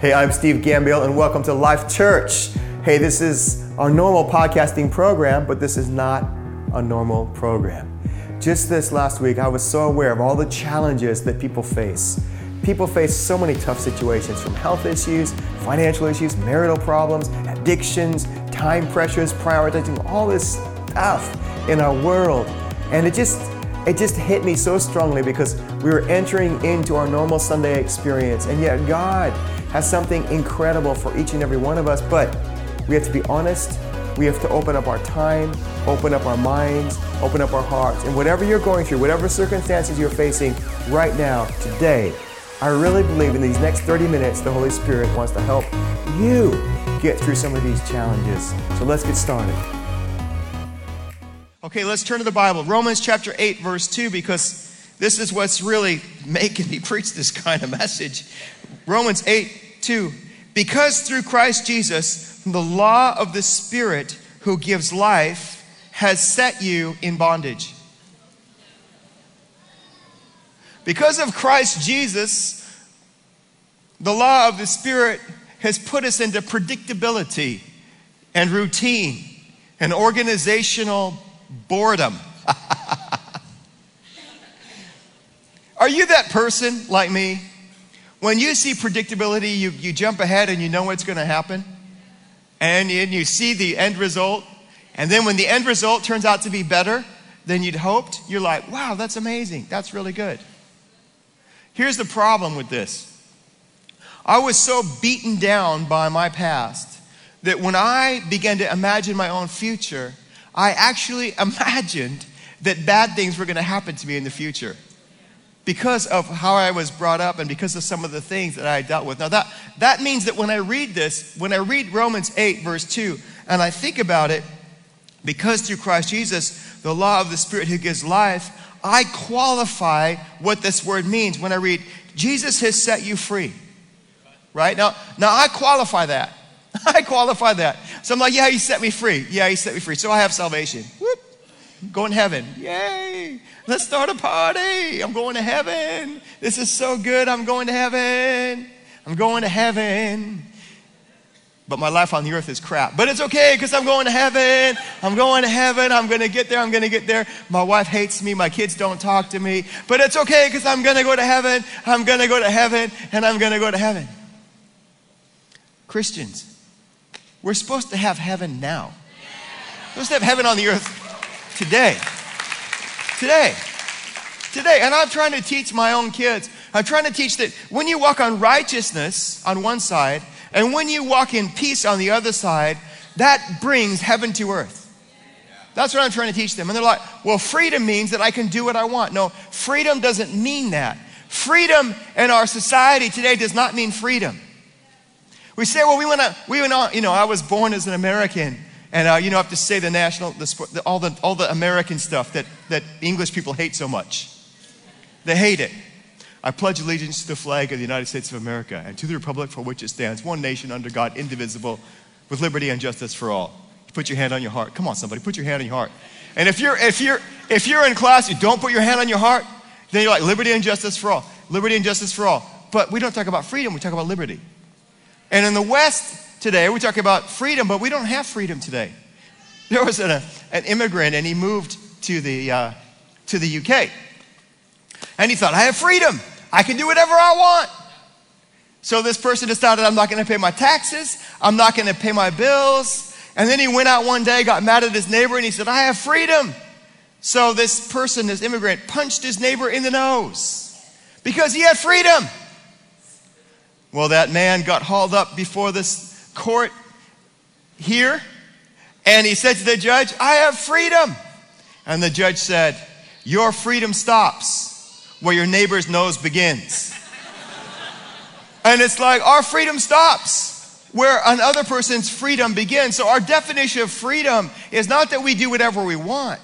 Hey, I'm Steve Gambill, and welcome to Life Church. Hey, this is our normal podcasting program, but this is not a normal program. Just this last week, I was so aware of all the challenges that people face. People face so many tough situations from health issues, financial issues, marital problems, addictions, time pressures, prioritizing all this stuff in our world. And it just it just hit me so strongly because we were entering into our normal Sunday experience, and yet God has something incredible for each and every one of us. But we have to be honest, we have to open up our time, open up our minds, open up our hearts. And whatever you're going through, whatever circumstances you're facing right now, today, I really believe in these next 30 minutes, the Holy Spirit wants to help you get through some of these challenges. So let's get started. Okay, let's turn to the Bible. Romans chapter 8, verse 2, because this is what's really making me preach this kind of message. Romans 8, 2. Because through Christ Jesus, the law of the Spirit who gives life has set you in bondage. Because of Christ Jesus, the law of the Spirit has put us into predictability and routine and organizational boredom. Are you that person like me? When you see predictability, you, you jump ahead and you know what's going to happen. And, and you see the end result. And then when the end result turns out to be better than you'd hoped, you're like, wow, that's amazing. That's really good. Here's the problem with this I was so beaten down by my past that when I began to imagine my own future, I actually imagined that bad things were going to happen to me in the future because of how I was brought up and because of some of the things that I dealt with. Now, that, that means that when I read this, when I read Romans 8, verse 2, and I think about it, because through Christ Jesus, the law of the Spirit who gives life, I qualify what this word means when I read, Jesus has set you free. Right? Now, now I qualify that. I qualify that. So I'm like, yeah, he set me free. Yeah, he set me free. So I have salvation. Whoop. Going to heaven. Yay. Let's start a party. I'm going to heaven. This is so good. I'm going to heaven. I'm going to heaven. But my life on the earth is crap. But it's okay because I'm going to heaven. I'm going to heaven. I'm going to get there. I'm going to get there. My wife hates me. My kids don't talk to me. But it's okay because I'm going to go to heaven. I'm going to go to heaven. And I'm going to go to heaven. Christians, we're supposed to have heaven now. We're supposed to have heaven on the earth today. Today. Today. And I'm trying to teach my own kids. I'm trying to teach that when you walk on righteousness on one side, and when you walk in peace on the other side, that brings heaven to earth. That's what I'm trying to teach them. And they're like, well, freedom means that I can do what I want. No, freedom doesn't mean that. Freedom in our society today does not mean freedom. We say, well, we want to, we you know, I was born as an American. And uh, you know, I have to say the national, the, the, all, the, all the American stuff that, that English people hate so much. They hate it. I pledge allegiance to the flag of the United States of America and to the republic for which it stands, one nation under God, indivisible, with liberty and justice for all. Put your hand on your heart. Come on, somebody, put your hand on your heart. And if you're, if you're, if you're in class, you don't put your hand on your heart, then you're like, liberty and justice for all. Liberty and justice for all. But we don't talk about freedom, we talk about liberty. And in the West, today. We talk about freedom, but we don't have freedom today. There was an, an immigrant and he moved to the, uh, to the UK. And he thought, I have freedom. I can do whatever I want. So this person decided, I'm not going to pay my taxes. I'm not going to pay my bills. And then he went out one day, got mad at his neighbor, and he said, I have freedom. So this person, this immigrant, punched his neighbor in the nose because he had freedom. Well, that man got hauled up before this court here. And he said to the judge, I have freedom. And the judge said, Your freedom stops where your neighbor's nose begins. and it's like our freedom stops where another person's freedom begins. So our definition of freedom is not that we do whatever we want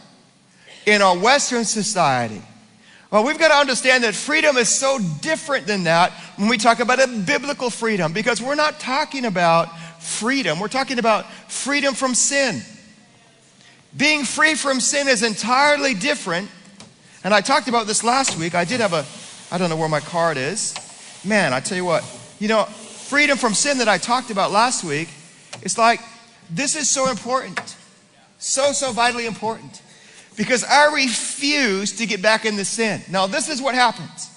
in our Western society. Well, we've got to understand that freedom is so different than that when we talk about a biblical freedom because we're not talking about freedom. We're talking about freedom from sin. Being free from sin is entirely different. And I talked about this last week. I did have a, I don't know where my card is. Man, I tell you what, you know, freedom from sin that I talked about last week, it's like this is so important. So, so vitally important. Because I refuse to get back into sin. Now, this is what happens.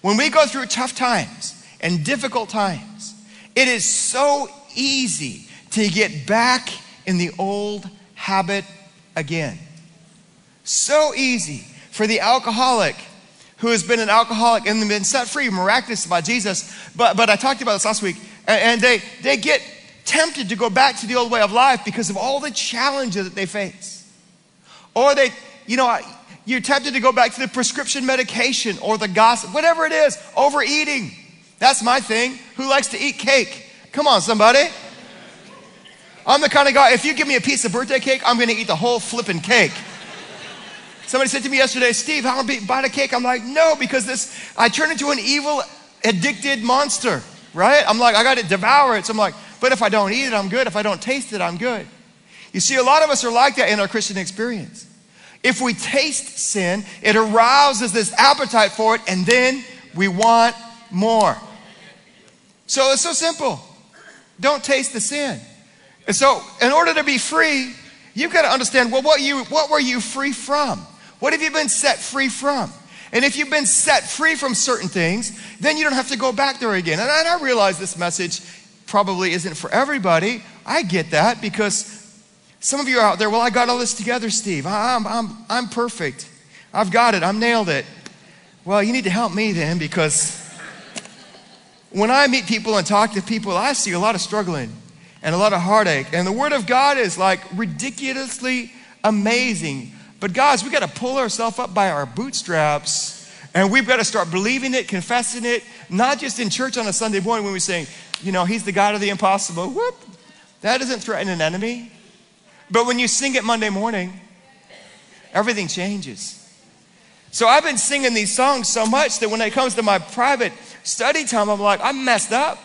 When we go through tough times and difficult times, it is so easy to get back in the old habit again. So easy for the alcoholic who has been an alcoholic and been set free miraculously by Jesus. But, but I talked about this last week, and they, they get tempted to go back to the old way of life because of all the challenges that they face. Or they, you know, you're tempted to go back to the prescription medication or the gossip, whatever it is, overeating. That's my thing. Who likes to eat cake? Come on, somebody. I'm the kind of guy, if you give me a piece of birthday cake, I'm gonna eat the whole flipping cake. Somebody said to me yesterday, Steve, how do I buy the cake? I'm like, no, because this, I turn into an evil, addicted monster, right? I'm like, I gotta devour it. So I'm like, but if I don't eat it, I'm good. If I don't taste it, I'm good. You see, a lot of us are like that in our Christian experience. If we taste sin, it arouses this appetite for it, and then we want more. So it's so simple. Don't taste the sin. And so, in order to be free, you've got to understand well, what, you, what were you free from? What have you been set free from? And if you've been set free from certain things, then you don't have to go back there again. And I realize this message probably isn't for everybody. I get that because some of you are out there, well, I got all this together, Steve. I'm, I'm, I'm perfect. I've got it. I've nailed it. Well, you need to help me then because when I meet people and talk to people, I see a lot of struggling and a lot of heartache. And the Word of God is like ridiculously amazing. But, guys, we got to pull ourselves up by our bootstraps and we've got to start believing it, confessing it, not just in church on a Sunday morning when we say, you know, He's the God of the impossible. Whoop. That doesn't threaten an enemy. But when you sing it Monday morning, everything changes. So I've been singing these songs so much that when it comes to my private study time, I'm like, I'm messed up.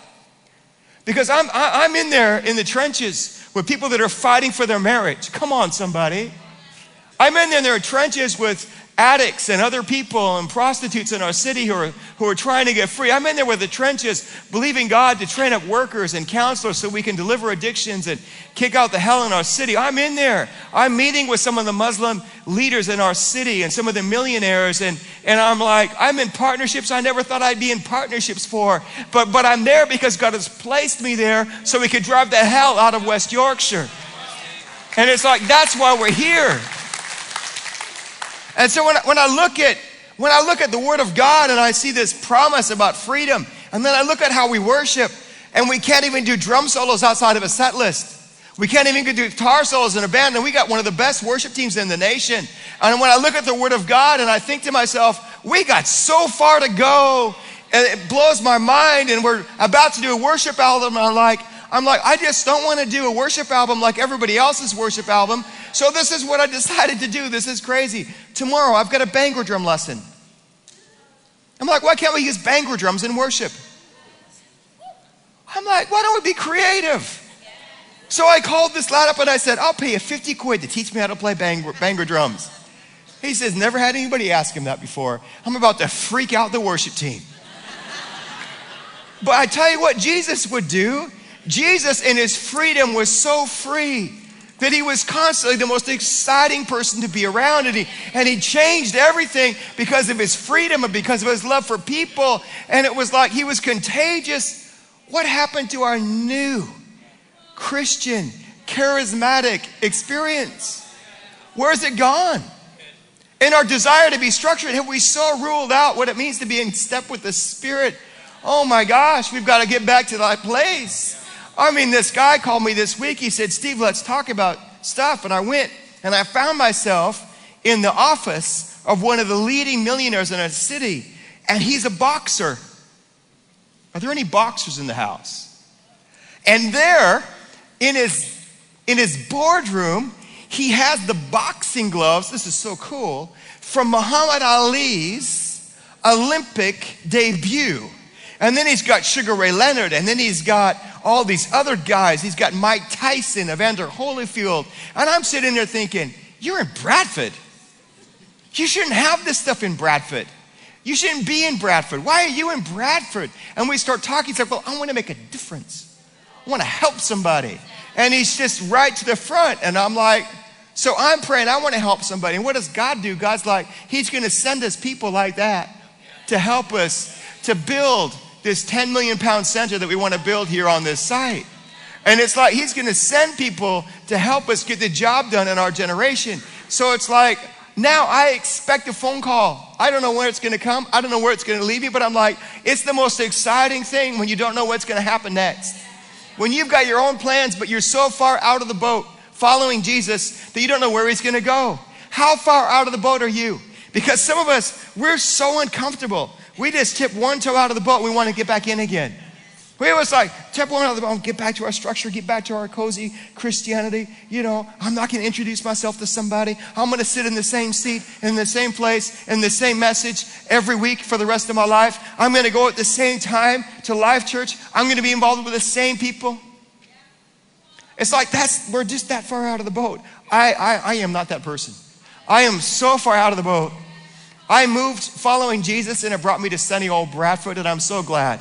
Because I'm, I, I'm in there in the trenches with people that are fighting for their marriage. Come on, somebody. I'm in there in their trenches with addicts and other people and prostitutes in our city who are, who are trying to get free. I'm in there with the trenches, believing God to train up workers and counselors so we can deliver addictions and kick out the hell in our city. I'm in there. I'm meeting with some of the Muslim leaders in our city and some of the millionaires, and, and I'm like, I'm in partnerships I never thought I'd be in partnerships for. But, but I'm there because God has placed me there so we could drive the hell out of West Yorkshire. And it's like, that's why we're here. And so when, when I look at when I look at the Word of God and I see this promise about freedom, and then I look at how we worship, and we can't even do drum solos outside of a set list. We can't even do guitar solos in a band, and we got one of the best worship teams in the nation. And when I look at the Word of God and I think to myself, we got so far to go, and it blows my mind, and we're about to do a worship album, and I'm like, I'm like, I just don't want to do a worship album like everybody else's worship album. So this is what I decided to do. This is crazy. Tomorrow I've got a bongo drum lesson. I'm like, why can't we use bongo drums in worship? I'm like, why don't we be creative? So I called this lad up and I said, I'll pay you 50 quid to teach me how to play bongo, bongo drums. He says, never had anybody ask him that before. I'm about to freak out the worship team. but I tell you what Jesus would do. Jesus in his freedom was so free that he was constantly the most exciting person to be around and he, and he changed everything because of his freedom and because of his love for people. And it was like he was contagious. What happened to our new christian charismatic experience? Where's it gone? In our desire to be structured have we so ruled out what it means to be in step with the spirit? Oh my gosh we've got to get back to that place I mean, this guy called me this week. He said, Steve, let's talk about stuff. And I went and I found myself in the office of one of the leading millionaires in a city, and he's a boxer. Are there any boxers in the house? And there, in his, in his boardroom, he has the boxing gloves. This is so cool. From Muhammad Ali's Olympic debut. And then he's got Sugar Ray Leonard, and then he's got all these other guys. He's got Mike Tyson, Evander Holyfield. And I'm sitting there thinking, you're in Bradford. You shouldn't have this stuff in Bradford. You shouldn't be in Bradford. Why are you in Bradford? And we start talking. He's like, Well, I want to make a difference. I want to help somebody. And he's just right to the front. And I'm like, So I'm praying, I want to help somebody. And what does God do? God's like, He's going to send us people like that to help us to build this 10 million pound center that we want to build here on this site. And it's like He's going to send people to help us get the job done in our generation. So it's like, now I expect a phone call. I don't know where it's going to come. I don't know where it's going to leave me, but I'm like, it's the most exciting thing when you don't know what's going to happen next. When you've got your own plans, but you're so far out of the boat following Jesus that you don't know where he's going to go. How far out of the boat are you? Because some of us, we're so uncomfortable. We just tip one toe out of the boat, we want to get back in again. We was like, tip one out of the boat, get back to our structure, get back to our cozy Christianity. You know, I'm not going to introduce myself to somebody. I'm going to sit in the same seat, in the same place, in the same message every week for the rest of my life. I'm going to go at the same time to Life Church. I'm going to be involved with the same people. It's like that's we're just that far out of the boat. I, I, I am not that person. I am so far out of the boat. I moved following Jesus and it brought me to sunny old Bradford, and I'm so glad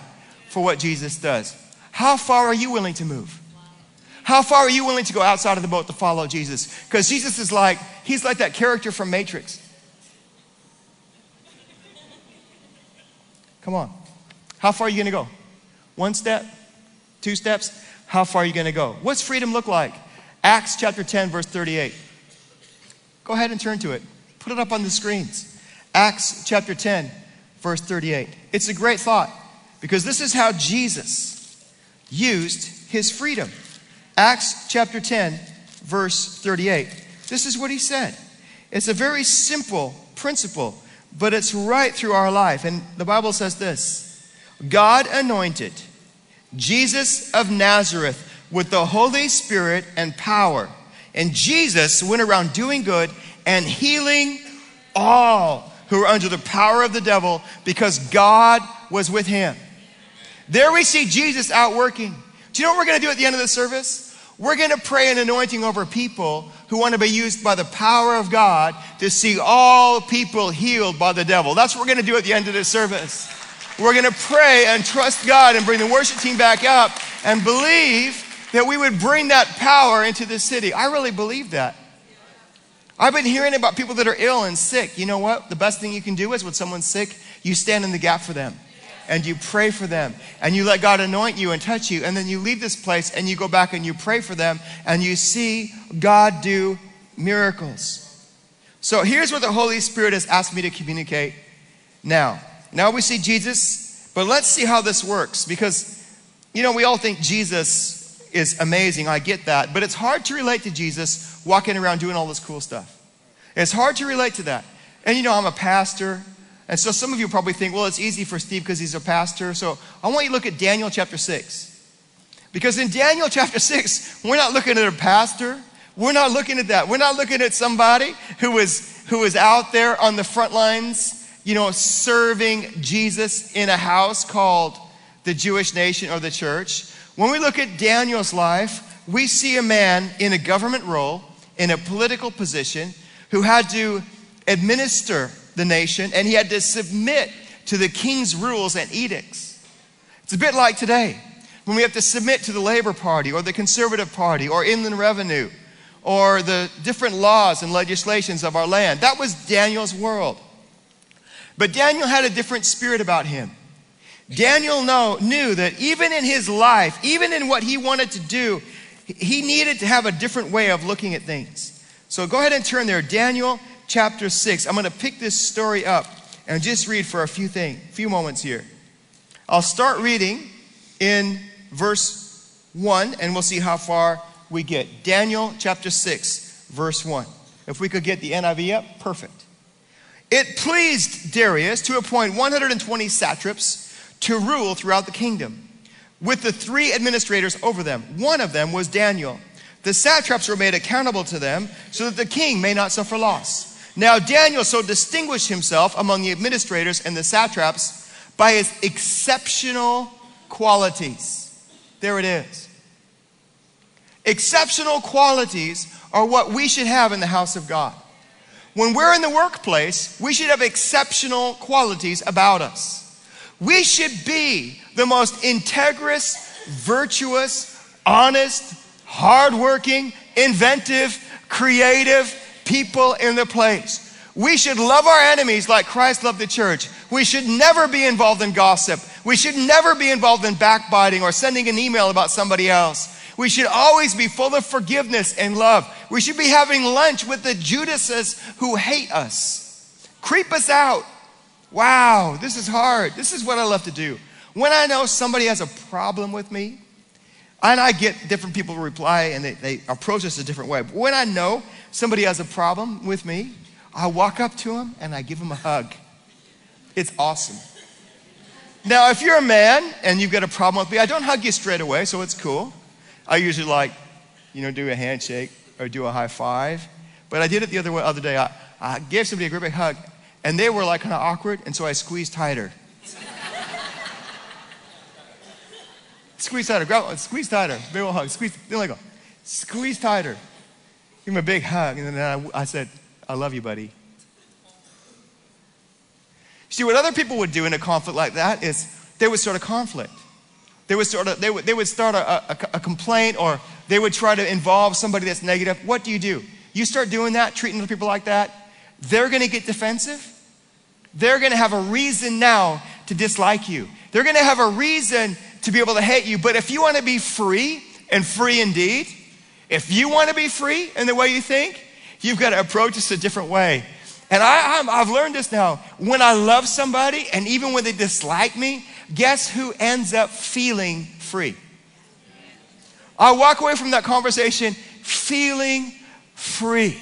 for what Jesus does. How far are you willing to move? How far are you willing to go outside of the boat to follow Jesus? Because Jesus is like, he's like that character from Matrix. Come on. How far are you going to go? One step? Two steps? How far are you going to go? What's freedom look like? Acts chapter 10, verse 38. Go ahead and turn to it. Put it up on the screens. Acts chapter 10, verse 38. It's a great thought because this is how Jesus used his freedom. Acts chapter 10, verse 38. This is what he said. It's a very simple principle, but it's right through our life. And the Bible says this God anointed Jesus of Nazareth with the Holy Spirit and power. And Jesus went around doing good and healing all who were under the power of the devil because God was with him. There we see Jesus out working. Do you know what we're going to do at the end of the service? We're going to pray an anointing over people who want to be used by the power of God to see all people healed by the devil. That's what we're going to do at the end of this service. We're going to pray and trust God and bring the worship team back up and believe that we would bring that power into the city. I really believe that. I've been hearing about people that are ill and sick. You know what? The best thing you can do is when someone's sick, you stand in the gap for them and you pray for them and you let God anoint you and touch you. And then you leave this place and you go back and you pray for them and you see God do miracles. So here's what the Holy Spirit has asked me to communicate now. Now we see Jesus, but let's see how this works because, you know, we all think Jesus is amazing. I get that. But it's hard to relate to Jesus walking around doing all this cool stuff. It's hard to relate to that. And, you know, I'm a pastor. And so some of you probably think, well, it's easy for Steve because he's a pastor. So I want you to look at Daniel chapter 6. Because in Daniel chapter 6, we're not looking at a pastor. We're not looking at that. We're not looking at somebody who is, who is out there on the front lines you know, serving Jesus in a house called the Jewish nation or the church. When we look at Daniel's life, we see a man in a government role, in a political position, who had to administer the nation and he had to submit to the king's rules and edicts. It's a bit like today when we have to submit to the Labor Party or the Conservative Party or Inland Revenue or the different laws and legislations of our land. That was Daniel's world. But Daniel had a different spirit about him. Daniel know, knew that even in his life, even in what he wanted to do, he needed to have a different way of looking at things. So go ahead and turn there. Daniel chapter 6. I'm going to pick this story up and just read for a few things, few moments here. I'll start reading in verse 1 and we'll see how far we get. Daniel chapter 6, verse 1. If we could get the NIV up, perfect. It pleased Darius to appoint 120 satraps to rule throughout the kingdom, with the three administrators over them. One of them was Daniel. The satraps were made accountable to them so that the king may not suffer loss. Now, Daniel so distinguished himself among the administrators and the satraps by his exceptional qualities. There it is. Exceptional qualities are what we should have in the house of God. when we're in the workplace, we should have exceptional qualities about us. We should be the most integrous, virtuous, honest, hardworking, inventive, creative people in the place. We should love our enemies like Christ loved the church. We should never be involved in gossip. We should never be involved in backbiting or sending an email about somebody else. We should always be full of forgiveness and love. We should be having lunch with the Judases who hate us. Creep us out. Wow, this is hard. This is what I love to do. When I know somebody has a problem with me, and I get different people to reply and they, they approach us a different way. But when I know somebody has a problem with me, I walk up to them and I give them a hug. It's awesome. Now, if you're a man and you've got a problem with me, I don't hug you straight away, so it's cool. I usually like, you know, do a handshake or do a high five. But I did it the other way, other day. I, I gave somebody a great big hug, and they were like kind of awkward, and so I squeezed tighter. squeeze tighter, grab, squeeze tighter, big old hug, squeeze. Then I go, squeeze tighter. Give him a big hug, and then I, I said, "I love you, buddy." See, what other people would do in a conflict like that is they would start a conflict. They would, sort of, they would, they would start a, a, a complaint or they would try to involve somebody that's negative. What do you do? You start doing that, treating people like that, they're going to get defensive. They're going to have a reason now to dislike you. They're going to have a reason to be able to hate you. But if you want to be free and free indeed, if you want to be free in the way you think, you've got to approach this a different way. And I, have learned this now. When I love somebody, and even when they dislike me, guess who ends up feeling free? I walk away from that conversation feeling free.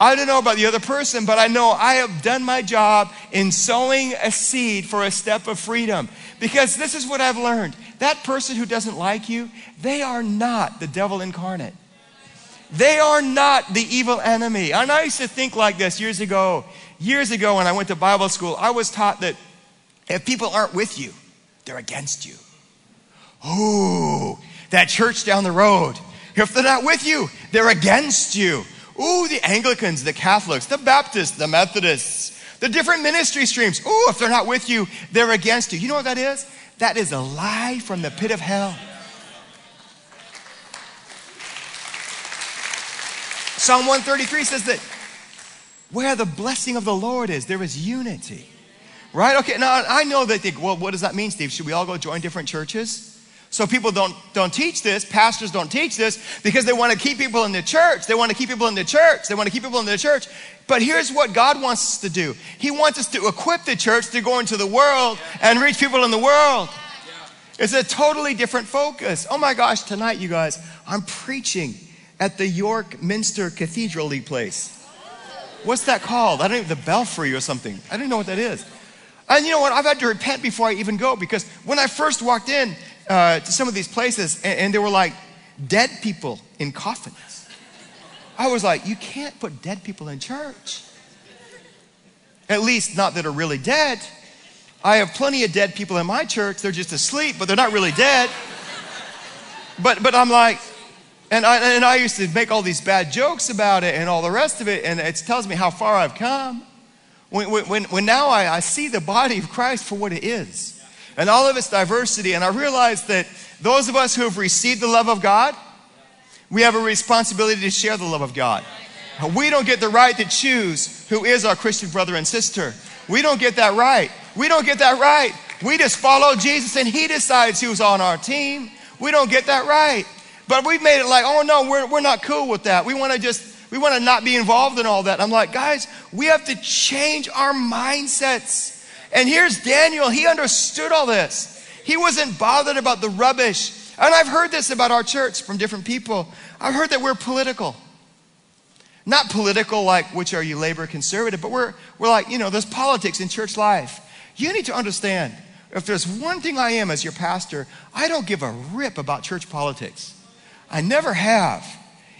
I don't know about the other person, but I know I have done my job in sowing a seed for a step of freedom. Because this is what I've learned that person who doesn't like you, they are not the devil incarnate. They are not the evil enemy. And I used to think like this years ago. Years ago, when I went to Bible school, I was taught that if people aren't with you, they're against you. Ooh, that church down the road. If they're not with you, they're against you. Ooh, the Anglicans, the Catholics, the Baptists, the Methodists, the different ministry streams. Ooh, if they're not with you, they're against you. You know what that is? That is a lie from the pit of hell. Psalm 133 says that where the blessing of the Lord is, there is unity. Right? Okay, now I know that they, think, well, what does that mean, Steve? Should we all go join different churches? So people don't, don't teach this, pastors don't teach this because they want to keep people in the church. They want to keep people in the church. They want to keep people in the church. But here's what God wants us to do. He wants us to equip the church to go into the world and reach people in the world. It's a totally different focus. Oh my gosh, tonight, you guys, I'm preaching at the York Minster Cathedral place. What's that called? I don't know, the belfry or something. I don't know what that is. And you know what? I've had to repent before I even go because when I first walked in uh, to some of these places and, and there were like dead people in coffins, I was like, you can't put dead people in church. At least, not that are really dead. I have plenty of dead people in my church. They're just asleep, but they're not really dead. But, but I'm like, and I, and I used to make all these bad jokes about it and all the rest of it, and it tells me how far I've come. When, when, when now I, I see the body of Christ for what it is and all of its diversity, and I realize that those of us who have received the love of God, we have a responsibility to share the love of God. We don't get the right to choose who is our Christian brother and sister. We don't get that right. We don't get that right. We just follow Jesus and He decides who's on our team. We don't get that right. But we've made it like, oh no, we're, we're not cool with that. We want to just we want to not be involved in all that. I'm like, guys, we have to change our mindsets. And here's Daniel. He understood all this. He wasn't bothered about the rubbish. And I've heard this about our church from different people. I've heard that we're political. Not political like, which are you, labor conservative, but we're, we're like, you know, there's politics in church life. You need to understand if there's one thing I am as your pastor, I don't give a rip about church politics. I never have.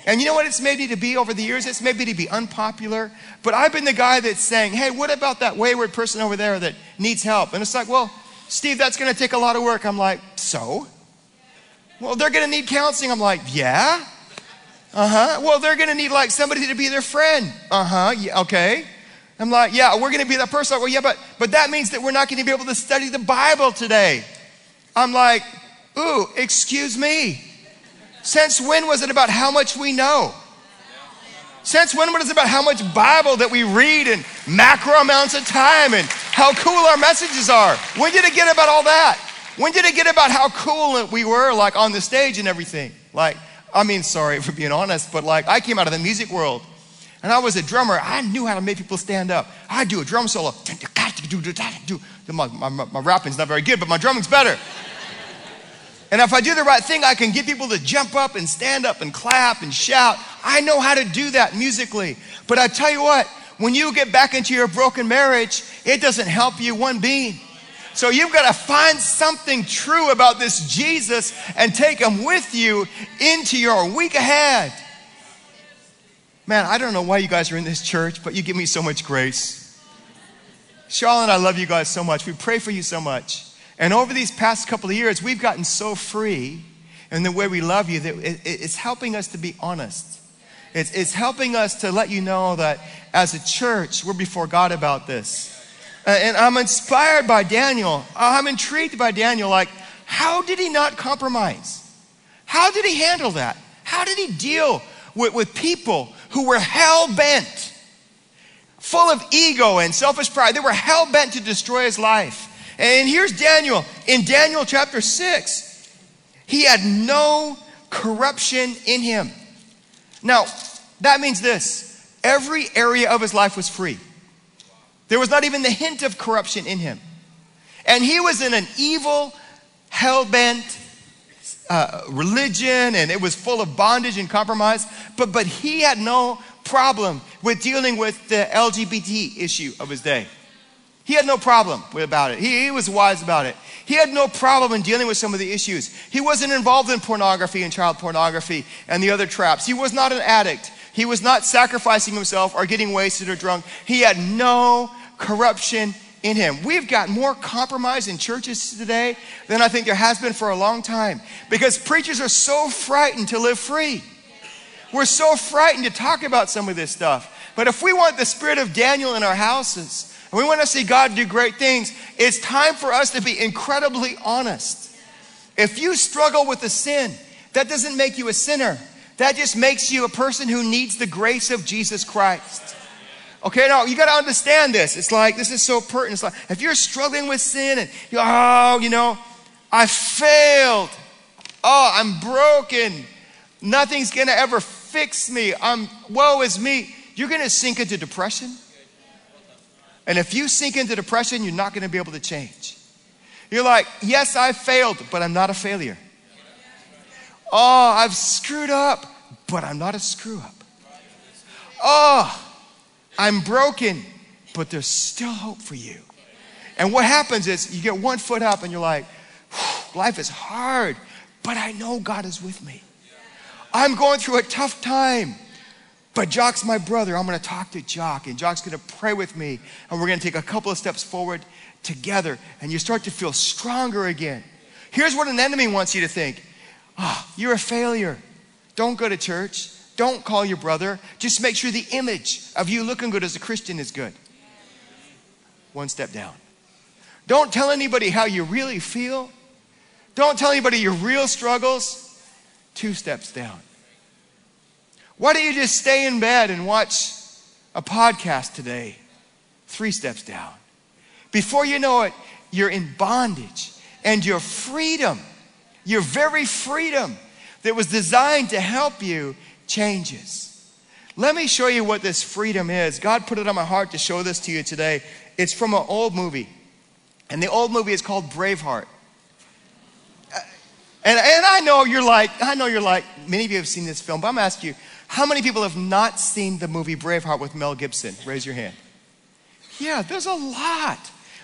And you know what it's made me to be over the years? It's made me to be unpopular. But I've been the guy that's saying, hey, what about that wayward person over there that needs help? And it's like, well, Steve, that's going to take a lot of work. I'm like, so? Well, they're going to need counseling. I'm like, yeah. Uh huh. Well, they're going to need like somebody to be their friend. Uh huh. Yeah, okay. I'm like, yeah, we're going to be that person. Well, yeah, but but that means that we're not going to be able to study the Bible today. I'm like, ooh, excuse me. Since when was it about how much we know? Since when was it about how much Bible that we read and macro amounts of time and how cool our messages are? When did it get about all that? When did it get about how cool we were, like on the stage and everything? Like, I mean, sorry for being honest, but like, I came out of the music world and I was a drummer. I knew how to make people stand up. I do a drum solo. My, my, my rapping's not very good, but my drumming's better. And if I do the right thing, I can get people to jump up and stand up and clap and shout. I know how to do that musically. But I tell you what, when you get back into your broken marriage, it doesn't help you one bean. So you've got to find something true about this Jesus and take him with you into your week ahead. Man, I don't know why you guys are in this church, but you give me so much grace. Charlotte, I love you guys so much. We pray for you so much. And over these past couple of years, we've gotten so free in the way we love you that it's helping us to be honest. It's, it's helping us to let you know that as a church, we're before God about this. Uh, and I'm inspired by Daniel. I'm intrigued by Daniel. Like, how did he not compromise? How did he handle that? How did he deal with, with people who were hell bent, full of ego and selfish pride? They were hell bent to destroy his life. And here's Daniel. In Daniel chapter 6, he had no corruption in him. Now, that means this every area of his life was free. There was not even the hint of corruption in him. And he was in an evil, hell bent uh, religion, and it was full of bondage and compromise. But, but he had no problem with dealing with the LGBT issue of his day. He had no problem about it. He, he, was wise about it. He had no problem in dealing with some of the issues. He wasn't involved in pornography and child pornography and the other traps. He was not an addict. He was not sacrificing himself or getting wasted or drunk. He had no corruption in him. We've got more compromise in churches today than I think there has been for a long time because preachers are so frightened to live free. We're so frightened to talk about some of this stuff. But if we want the spirit of Daniel in our houses, we want to see God do great things, it's time for us to be incredibly honest. If you struggle with a sin, that doesn't make you a sinner. That just makes you a person who needs the grace of Jesus Christ. Okay, now you got to understand this. It's like, this is so pertinent. It's like, if you're struggling with sin and you oh, you know, I failed. Oh, I'm broken. Nothing's to ever fix me. I'm, woe is me. You're to sink into depression. And if you sink into depression, you're not going to be able to change. You're like, yes, I failed, but I'm not a failure. Oh, I've screwed up, but I'm not a screw up. Oh, I'm broken, but there's still hope for you. And what happens is you get one foot up and you're like, life is hard, but I know God is with me. I'm going through a tough time, but Jock's my brother. I'm going to talk to Jock, and Jock's going to pray with me, and we're going to take a couple of steps forward together, and you start to feel stronger again. Here's what an enemy wants you to think oh, you're a failure. Don't go to church. Don't call your brother. Just make sure the image of you looking good as a Christian is good. One step down. Don't tell anybody how you really feel. Don't tell anybody your real struggles. Two steps down. Why don't you just stay in bed and watch a podcast today? Three steps down. Before you know it, you're in bondage and your freedom, your very freedom that was designed to help you changes. Let me show you what this freedom is. God put it on my heart to show this to you today. It's from an old movie. And the old movie is called Braveheart. Uh, and, and I know you're like, I know you're like, many of you have seen this film, but I'm asking you, how many people have not seen the movie Braveheart with Mel Gibson? Raise your hand. Yeah, there's a lot.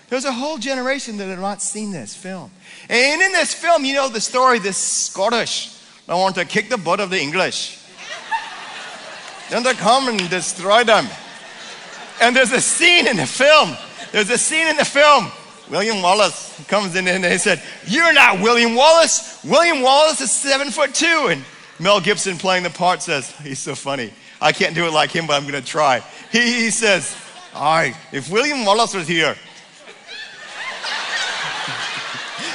There's a whole generation that have not seen this film. And in this film, you know the story, this Scottish, I want to kick the butt of the English. Then they come and destroy them. And there's a scene in the film. There's a scene in the film. William Wallace comes in and they said, You're not William Wallace. William Wallace is seven foot two. And Mel Gibson playing the part says, he's so funny. I can't do it like him, but I'm going to try. He, he says, all right, if William Wallace was here,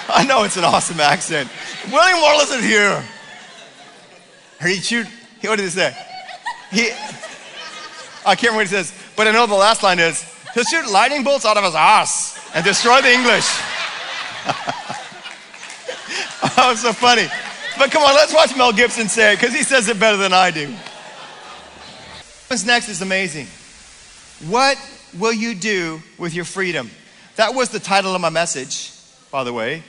I know it's an awesome accent. William Wallace is here. He shoot, what did he say? He, I can't remember what he says, but I know the last line is, he'll shoot lightning bolts out of his ass and destroy the English. oh, it's so funny. But come on, let's watch Mel Gibson say it because he says it better than I do. What's next is amazing. What will you do with your freedom? That was the title of my message, by the way,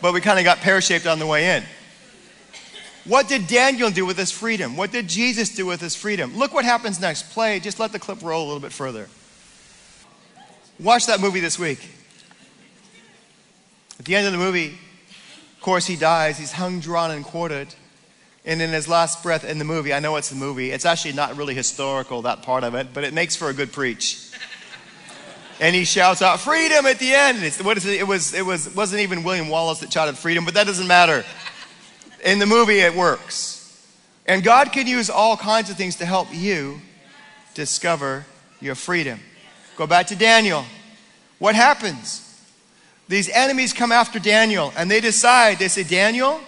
but we kind of got pear shaped on the way in. What did Daniel do with his freedom? What did Jesus do with his freedom? Look what happens next. Play, just let the clip roll a little bit further. Watch that movie this week. At the end of the movie, course, he dies. He's hung, drawn, and quartered. And in his last breath in the movie, I know it's the movie, it's actually not really historical, that part of it, but it makes for a good preach. And he shouts out, Freedom at the end. what is it? It, was, it was, wasn't even William Wallace that shouted freedom, but that doesn't matter. In the movie, it works. And God can use all kinds of things to help you discover your freedom. Go back to Daniel. What happens? These enemies come after Daniel and they decide, they say, Daniel,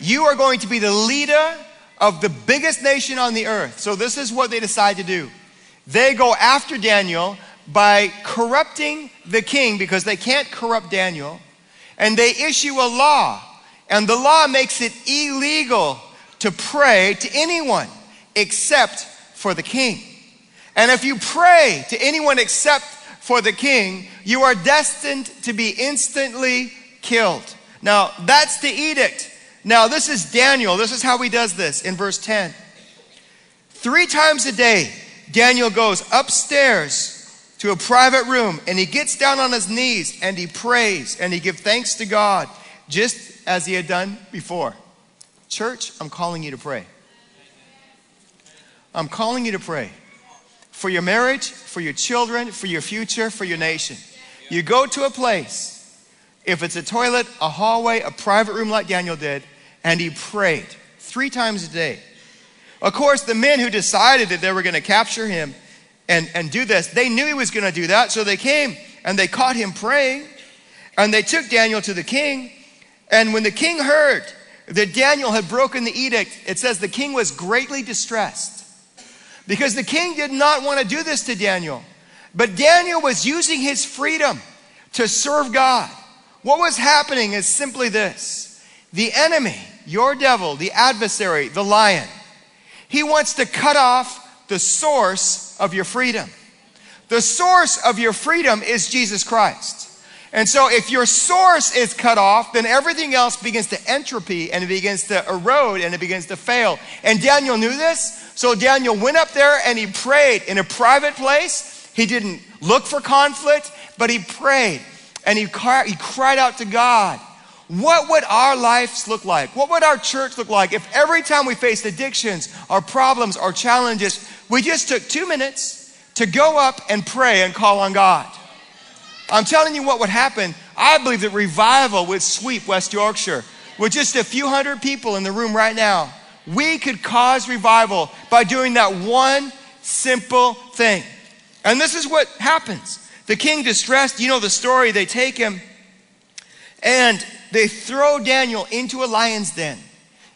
you are going to be the leader of the biggest nation on the earth. So, this is what they decide to do. They go after Daniel by corrupting the king because they can't corrupt Daniel, and they issue a law. And the law makes it illegal to pray to anyone except for the king. And if you pray to anyone except for the king, you are destined to be instantly killed. Now, that's the edict. Now, this is Daniel. This is how he does this in verse 10. Three times a day, Daniel goes upstairs to a private room and he gets down on his knees and he prays and he gives thanks to God just as he had done before. Church, I'm calling you to pray. I'm calling you to pray for your marriage, for your children, for your future, for your nation. You go to a place, if it's a toilet, a hallway, a private room like Daniel did, and he prayed three times a day. Of course, the men who decided that they were going to capture him and, and do this, they knew he was going to do that, so they came and they caught him praying. And they took Daniel to the king. And when the king heard that Daniel had broken the edict, it says the king was greatly distressed because the king did not want to do this to Daniel. But Daniel was using his freedom to serve God. What was happening is simply this the enemy your devil, the adversary, the lion, he wants to cut off the source of your freedom. The source of your freedom is Jesus Christ. And so if your source is cut off, then everything else begins to entropy and it begins to erode and it begins to fail. And Daniel knew this. So Daniel went up there and he prayed in a private place. He didn't look for conflict, but he prayed and he, cried, he cried out to God. What would our lives look like? What would our church look like if every time we faced addictions our problems our challenges, we just took two minutes to go up and pray and call on God? I'm telling you what would happen. I believe that revival would sweep West Yorkshire. With just a few hundred people in the room right now, we could cause revival by doing that one simple thing. And this is what happens. The king distressed, you know the story, they take him and they throw Daniel into a lion's den.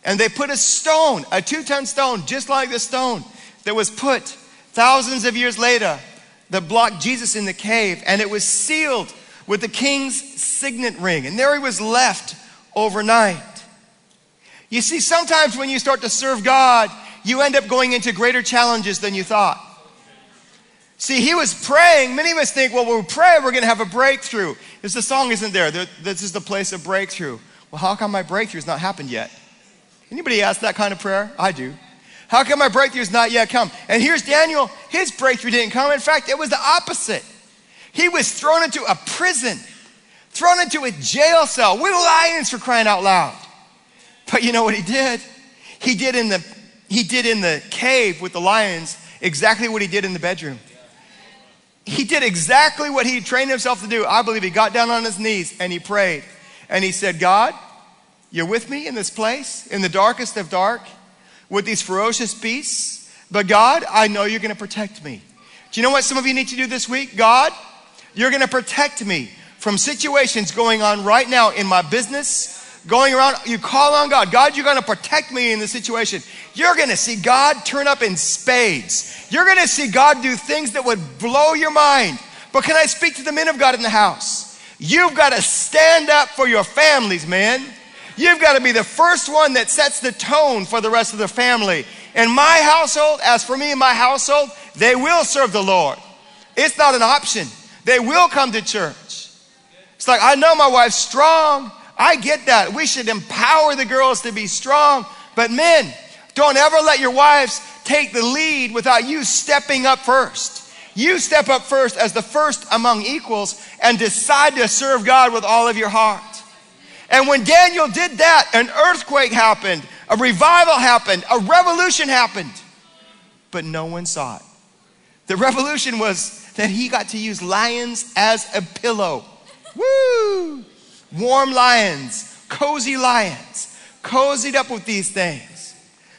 And they put a stone, a two ton stone, just like the stone that was put thousands of years later that blocked Jesus in the cave. And it was sealed with the king's signet ring. And there he was left overnight. You see, sometimes when you start to serve God, you end up going into greater challenges than you thought. See, he was praying. Many of us think, well, we pray, we're going to have a breakthrough. This the song isn't there. This is the place of breakthrough. Well, how come my breakthrough's not happened yet? Anybody ask that kind of prayer? I do. How come my breakthrough's not yet come? And here's Daniel. His breakthrough didn't come. In fact, it was the opposite. He was thrown into a prison, thrown into a jail cell with lions for crying out loud. But you know what he did? He did in the he did in the cave with the lions exactly what he did in the bedroom he did exactly what he trained himself to do. I believe he got down on his knees and he prayed. And he said, God, You're with me in this place, in the darkest of dark, with these ferocious beasts. But God, I know you're going to protect me. Do you know what some of you need to do this week? God, you're going to protect me from situations going on right now in my business, going around. You call on God. God, you're going to protect me in the situation. You're going to see God turn up in spades. You're going to see God do things that would blow your mind. But can I speak to the men of God in the house? You've got to stand up for your families, man. You've got to be the first one that sets the tone for the rest of the family. In my household, as for me and my household, they will serve the Lord. It's not an option. They will come to church. It's like, I know my wife's strong. I get that. We should empower the girls to be strong. But men, don't ever let your wives take the lead without you stepping up first. You step up first as the first among equals and decide to serve God with all of your heart. And when Daniel did that, an earthquake happened, a revival happened, a revolution happened. But no one saw it. The revolution was that he got to use lions as a pillow. Woo! Warm lions, cozy lions, cozied up with these things.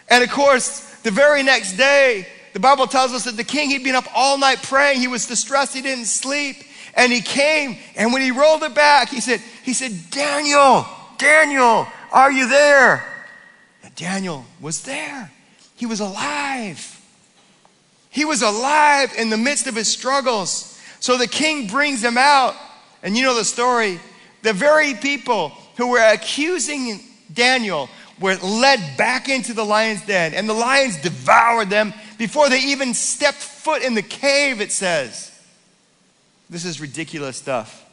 And of course, the very next day, the Bible tells us that the king, he'd been up all night praying. He was distressed. He didn't sleep. And he came, and when he rolled it back, he said, he said, Daniel, Daniel, are you there? And Daniel was there. He was alive. He was alive in the midst of his struggles. So the king brings him out. And you know the story. The very people who were accusing Daniel were led back into the lion's den, and the lions devoured them before they even stepped foot in the cave, it says. This is ridiculous stuff.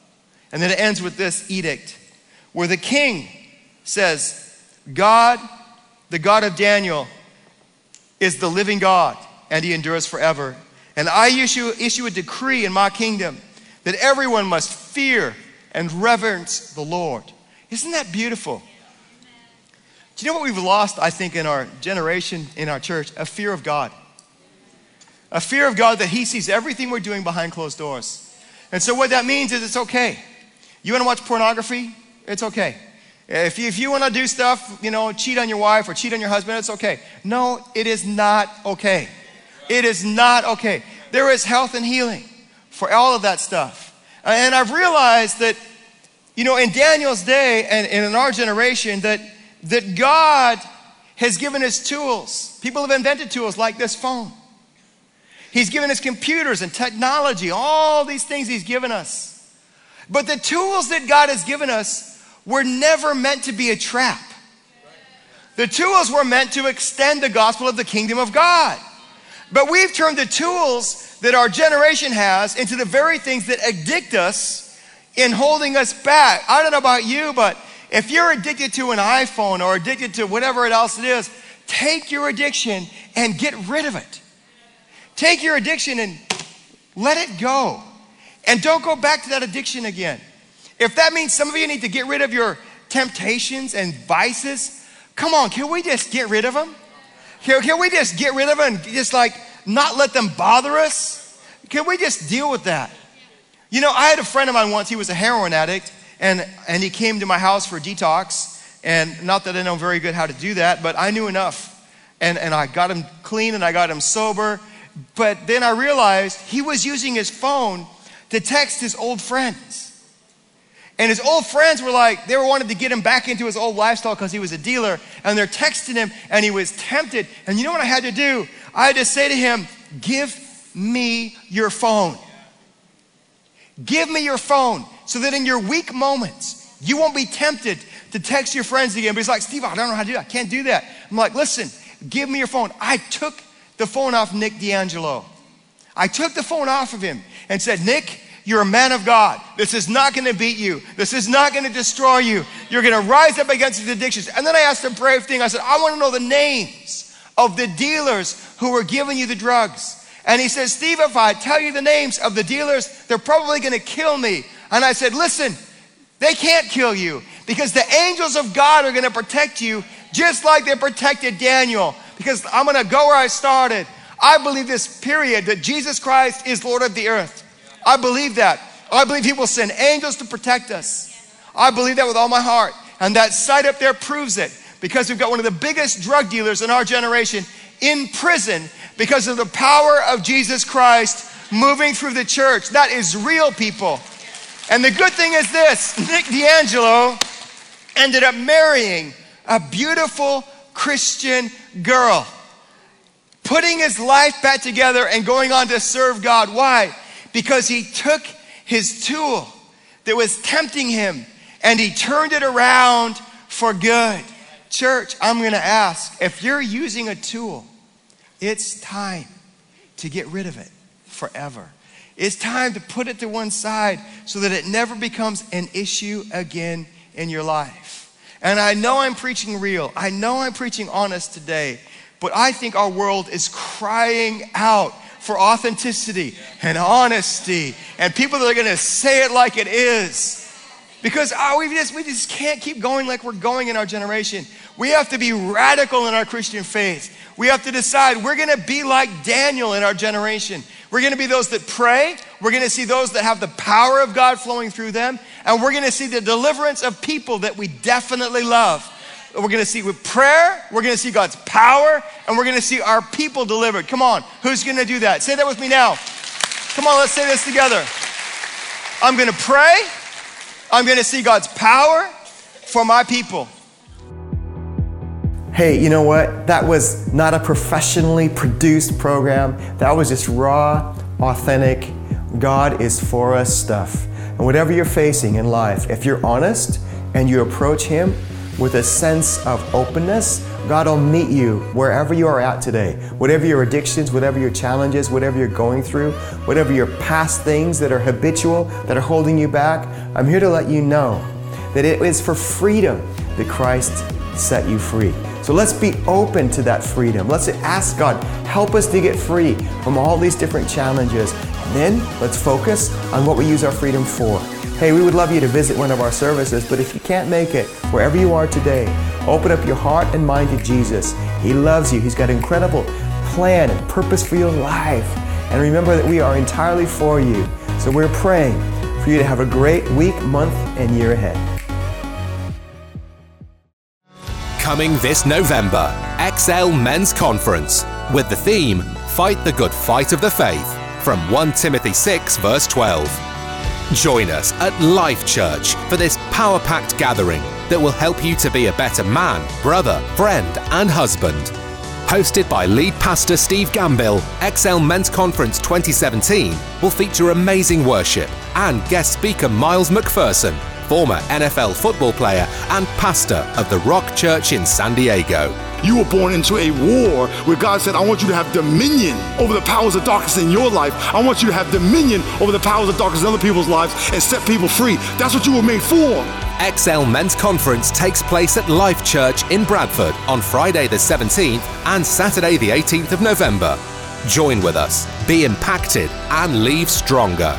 And then it ends with this edict where the king says, God, the God of Daniel, is the living God and he endures forever. And I issue, issue a decree in my kingdom that everyone must fear and reverence the Lord. Isn't that beautiful? Do you know what we've lost, I think, in our generation, in our church? A fear of God. A fear of God that He sees everything we're doing behind closed doors. And so, what that means is it's okay. You want to watch pornography? It's okay. If you, if you want to do stuff, you know, cheat on your wife or cheat on your husband, it's okay. No, it is not okay. It is not okay. There is health and healing for all of that stuff. And I've realized that, you know, in Daniel's day and, and in our generation, that, that God has given us tools. People have invented tools like this phone. He's given us computers and technology, all these things He's given us. But the tools that God has given us were never meant to be a trap. The tools were meant to extend the gospel of the kingdom of God. But we've turned the tools that our generation has into the very things that addict us in holding us back. I don't know about you, but if you're addicted to an iPhone or addicted to whatever else it is, take your addiction and get rid of it. Take your addiction and let it go. And don't go back to that addiction again. If that means some of you need to get rid of your temptations and vices, come on, can we just get rid of them? Can, can we just get rid of them and just like not let them bother us? Can we just deal with that? You know, I had a friend of mine once, he was a heroin addict, and, and he came to my house for detox. And not that I know very good how to do that, but I knew enough. And, and I got him clean and I got him sober. But then I realized he was using his phone to text his old friends. And his old friends were like, they were wanting to get him back into his old lifestyle because he was a dealer. And they're texting him and he was tempted. And you know what I had to do? I had to say to him, Give me your phone. Give me your phone so that in your weak moments, you won't be tempted to text your friends again. But he's like, Steve, I don't know how to do that. I can't do that. I'm like, listen, give me your phone. I took the phone off Nick D'Angelo. I took the phone off of him and said, Nick, you're a man of God. This is not going to beat you. This is not going to destroy you. You're going to rise up against these addictions. And then I asked a brave thing. I said, I want to know the names of the dealers who were giving you the drugs. And he says, Steve, if I tell you the names of the dealers, they're probably going to kill me. And I said, listen, they can't kill you because the angels of God are going to protect you just like they protected Daniel. Because I'm going to go where I started. I believe this period that Jesus Christ is Lord of the earth. I believe that. I believe He will send angels to protect us. I believe that with all my heart. And that site up there proves it because we've got one of the biggest drug dealers in our generation in prison because of the power of Jesus Christ moving through the church. That is real, people. And the good thing is this Nick D'Angelo ended up marrying a beautiful Christian girl, putting his life back together and going on to serve God. Why? Because he took his tool that was tempting him and he turned it around for good. Church, I'm going to ask if you're using a tool, it's time to get rid of it forever. It's time to put it to one side so that it never becomes an issue again in your life. And I know I'm preaching real. I know I'm preaching honest today. But I think our world is crying out for authenticity and honesty and people that are going to say it like it is. Because oh, we, just, we just can't keep going like we're going in our generation. We have to be radical in our Christian faith. We have to decide we're going to be like Daniel in our generation. We're going to be those that pray. We're going to see those that have the power of God flowing through them. And we're going to see the deliverance of people that we definitely love. We're to see with prayer, we're to see God's power, and we're to see our people delivered. Come on, who's to do that? Say that with me now. Come on, let's say this together. I'm to pray. I'm to see God's power for my people. Hey, you know what? That was not a professionally produced program. That was just raw, authentic, God is for us stuff. And whatever you're facing in life, if you're honest and you approach Him with a sense of openness, God will meet you wherever you are at today. Whatever your addictions, whatever your challenges, whatever you're going through, whatever your past things that are habitual, that are holding you back, I'm here to let you know that it is for freedom that Christ set you free. So let's be open to that freedom. Let's ask God, help us to get free from all these different challenges. then let's focus on what we use our freedom for. Hey, we would love you to visit one of our services, but if you can't make it, wherever you are today, open up your heart and mind to Jesus. He loves you. He's got an incredible plan and purpose for your life. And remember that we are entirely for you. So we're praying for you to have a great week, month, and year ahead. Coming this November, XL Men's Conference with the theme Fight the Good Fight of the Faith from 1 Timothy 6, verse 12. Join us at Life Church for this power packed gathering that will help you to be a better man, brother, friend, and husband. Hosted by lead pastor Steve Gambill, XL Men's Conference 2017 will feature amazing worship and guest speaker Miles McPherson former NFL football player and pastor of the Rock Church in San Diego. You were born into a war where God said, I want you to have dominion over the powers of darkness in your life. I want you to have dominion over the powers of darkness in other people's lives and set people free. That's what you were made for. XL Men's Conference takes place at Life Church in Bradford on Friday the 17th and Saturday the 18th of November. Join with us, be impacted, and leave stronger.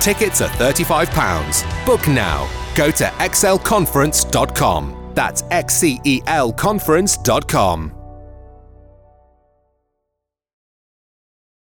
Tickets are £35. Book now. Go to xcelconference.com. That's xcelconference.com.